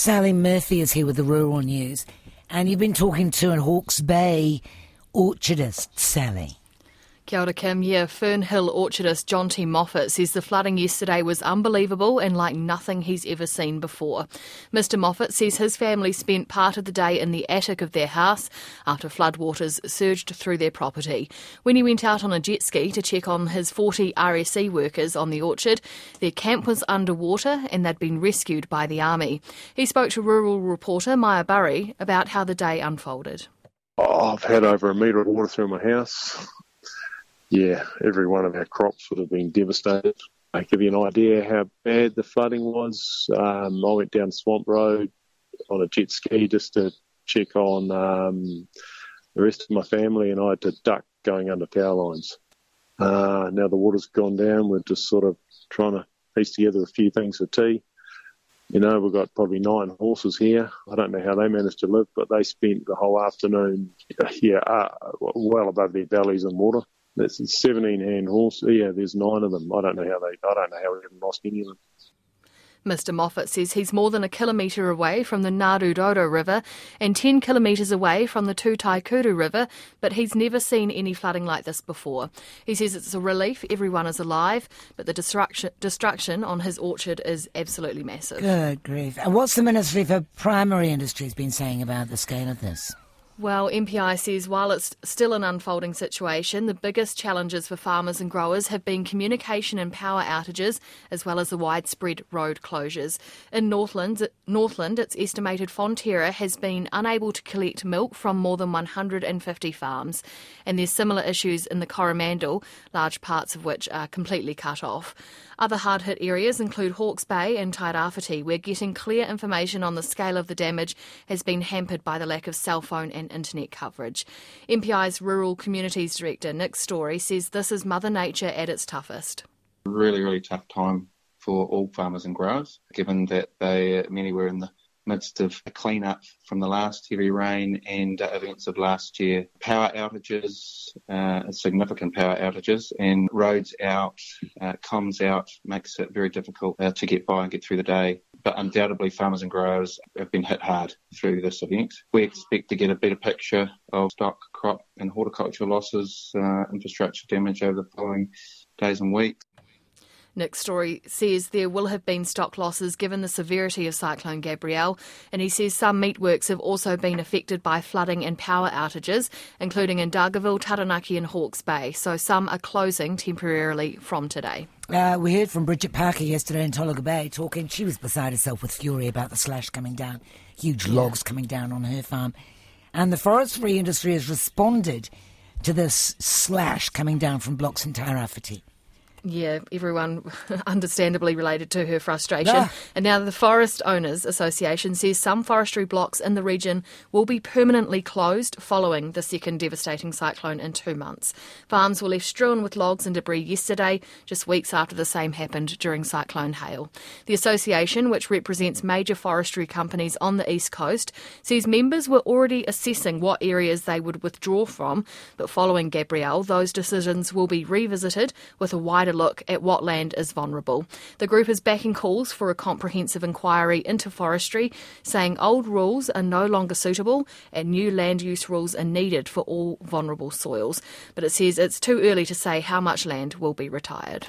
Sally Murphy is here with the Rural News, and you've been talking to an Hawke's Bay orchardist, Sally. Kia ora, Kim. Yeah, Fernhill orchardist John T. Moffat says the flooding yesterday was unbelievable and like nothing he's ever seen before. Mr. Moffat says his family spent part of the day in the attic of their house after floodwaters surged through their property. When he went out on a jet ski to check on his 40 RSE workers on the orchard, their camp was underwater and they'd been rescued by the army. He spoke to rural reporter Maja Burry about how the day unfolded. Oh, I've had over a metre of water through my house yeah, every one of our crops would have been devastated. I give you an idea how bad the flooding was. Um, I went down Swamp Road on a jet ski just to check on um, the rest of my family, and I had to duck going under power lines. Uh, now the water's gone down. We're just sort of trying to piece together a few things for tea. You know, we've got probably nine horses here. I don't know how they managed to live, but they spent the whole afternoon, yeah, uh, well above their bellies in water. That's 17 hand horse. Yeah, there's nine of them. I don't know how they. I don't know how we haven't lost any of them. Mr Moffat says he's more than a kilometre away from the Ngāruroro River and 10 kilometres away from the Tutaekurī River, but he's never seen any flooding like this before. He says it's a relief everyone is alive, but the destruction, destruction on his orchard is absolutely massive. Good grief. And what's the Ministry for Primary Industries been saying about the scale of this? Well, MPI says while it's still an unfolding situation, the biggest challenges for farmers and growers have been communication and power outages, as well as the widespread road closures. In Northland, Northland, it's estimated Fonterra has been unable to collect milk from more than 150 farms, and there's similar issues in the Coromandel, large parts of which are completely cut off. Other hard hit areas include Hawke's Bay and Tairāwhiti, where getting clear information on the scale of the damage has been hampered by the lack of cell phone and internet coverage. MPI's Rural Communities Director Nick Story says this is Mother Nature at its toughest. Really, really tough time for all farmers and growers, given that they many were in the midst of a clean up from the last heavy rain and uh, events of last year. Power outages, uh, significant power outages, and roads out, uh, comms out makes it very difficult uh, to get by and get through the day. But undoubtedly, farmers and growers have been hit hard through this event. We expect to get a better picture of stock, crop, and horticulture losses, uh, infrastructure damage over the following days and weeks. Nick Story says there will have been stock losses given the severity of Cyclone Gabrielle, and he says some meatworks have also been affected by flooding and power outages, including in Dargaville, Taranaki, and Hawke's Bay. So some are closing temporarily from today. Uh, we heard from Bridget Parker yesterday in Tolaga Bay talking. She was beside herself with fury about the slash coming down, huge yeah. logs coming down on her farm. And the forestry industry has responded to this slash coming down from blocks in Tairāwhiti. Yeah, everyone understandably related to her frustration. Ah. And now the Forest Owners Association says some forestry blocks in the region will be permanently closed following the second devastating cyclone in two months. Farms were left strewn with logs and debris yesterday, just weeks after the same happened during Cyclone Hale. The association, which represents major forestry companies on the east coast, says members were already assessing what areas they would withdraw from, but following Gabrielle, those decisions will be revisited with a wider wider look at what land is vulnerable. The group is backing calls for a comprehensive inquiry into forestry, saying old rules are no longer suitable and new land use rules are needed for all vulnerable soils. But it says it's too early to say how much land will be retired.